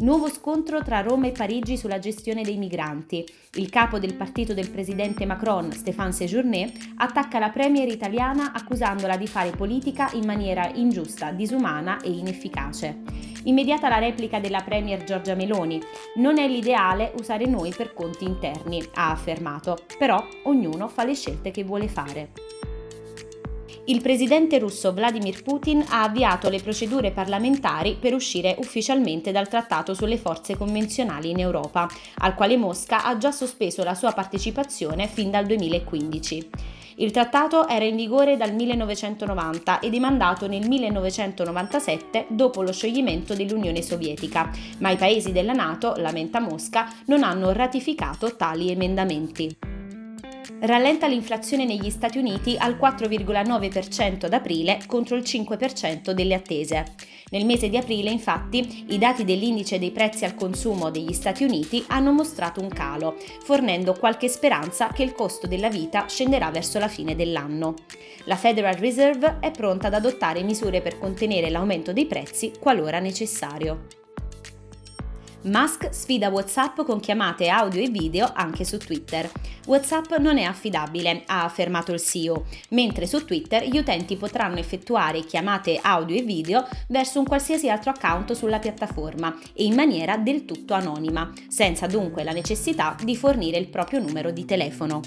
Nuovo scontro tra Roma e Parigi sulla gestione dei migranti. Il capo del partito del presidente Macron, Stéphane Séjourné, attacca la premier italiana accusandola di fare politica in maniera ingiusta, disumana e inefficace. Immediata la replica della premier Giorgia Meloni. Non è l'ideale usare noi per conti interni, ha affermato, però ognuno fa le scelte che vuole fare il presidente russo Vladimir Putin ha avviato le procedure parlamentari per uscire ufficialmente dal trattato sulle forze convenzionali in Europa, al quale Mosca ha già sospeso la sua partecipazione fin dal 2015. Il trattato era in vigore dal 1990 ed è mandato nel 1997 dopo lo scioglimento dell'Unione Sovietica, ma i paesi della Nato, lamenta Mosca, non hanno ratificato tali emendamenti rallenta l'inflazione negli Stati Uniti al 4,9% ad aprile contro il 5% delle attese. Nel mese di aprile, infatti, i dati dell'indice dei prezzi al consumo degli Stati Uniti hanno mostrato un calo, fornendo qualche speranza che il costo della vita scenderà verso la fine dell'anno. La Federal Reserve è pronta ad adottare misure per contenere l'aumento dei prezzi qualora necessario. Musk sfida WhatsApp con chiamate audio e video anche su Twitter. WhatsApp non è affidabile, ha affermato il CEO, mentre su Twitter gli utenti potranno effettuare chiamate audio e video verso un qualsiasi altro account sulla piattaforma e in maniera del tutto anonima, senza dunque la necessità di fornire il proprio numero di telefono.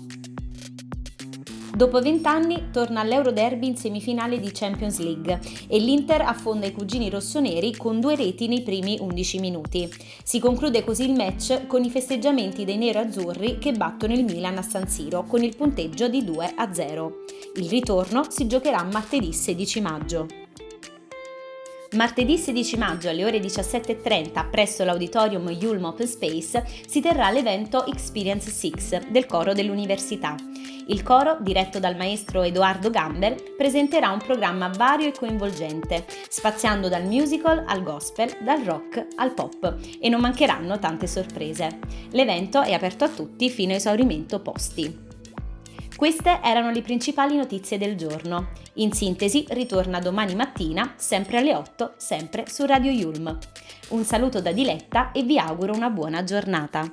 Dopo vent'anni torna all'Euroderby in semifinale di Champions League e l'Inter affonda i cugini rossoneri con due reti nei primi 11 minuti. Si conclude così il match con i festeggiamenti dei nero-azzurri che battono il Milan a San Siro con il punteggio di 2 a 0. Il ritorno si giocherà martedì 16 maggio. Martedì 16 maggio alle ore 17.30 presso l'auditorium Yulm Open Space si terrà l'evento Experience 6 del coro dell'università. Il coro, diretto dal maestro Edoardo Gamber, presenterà un programma vario e coinvolgente, spaziando dal musical al gospel, dal rock al pop e non mancheranno tante sorprese. L'evento è aperto a tutti fino a esaurimento posti. Queste erano le principali notizie del giorno. In sintesi, ritorna domani mattina, sempre alle 8, sempre su Radio Yulm. Un saluto da Diletta e vi auguro una buona giornata.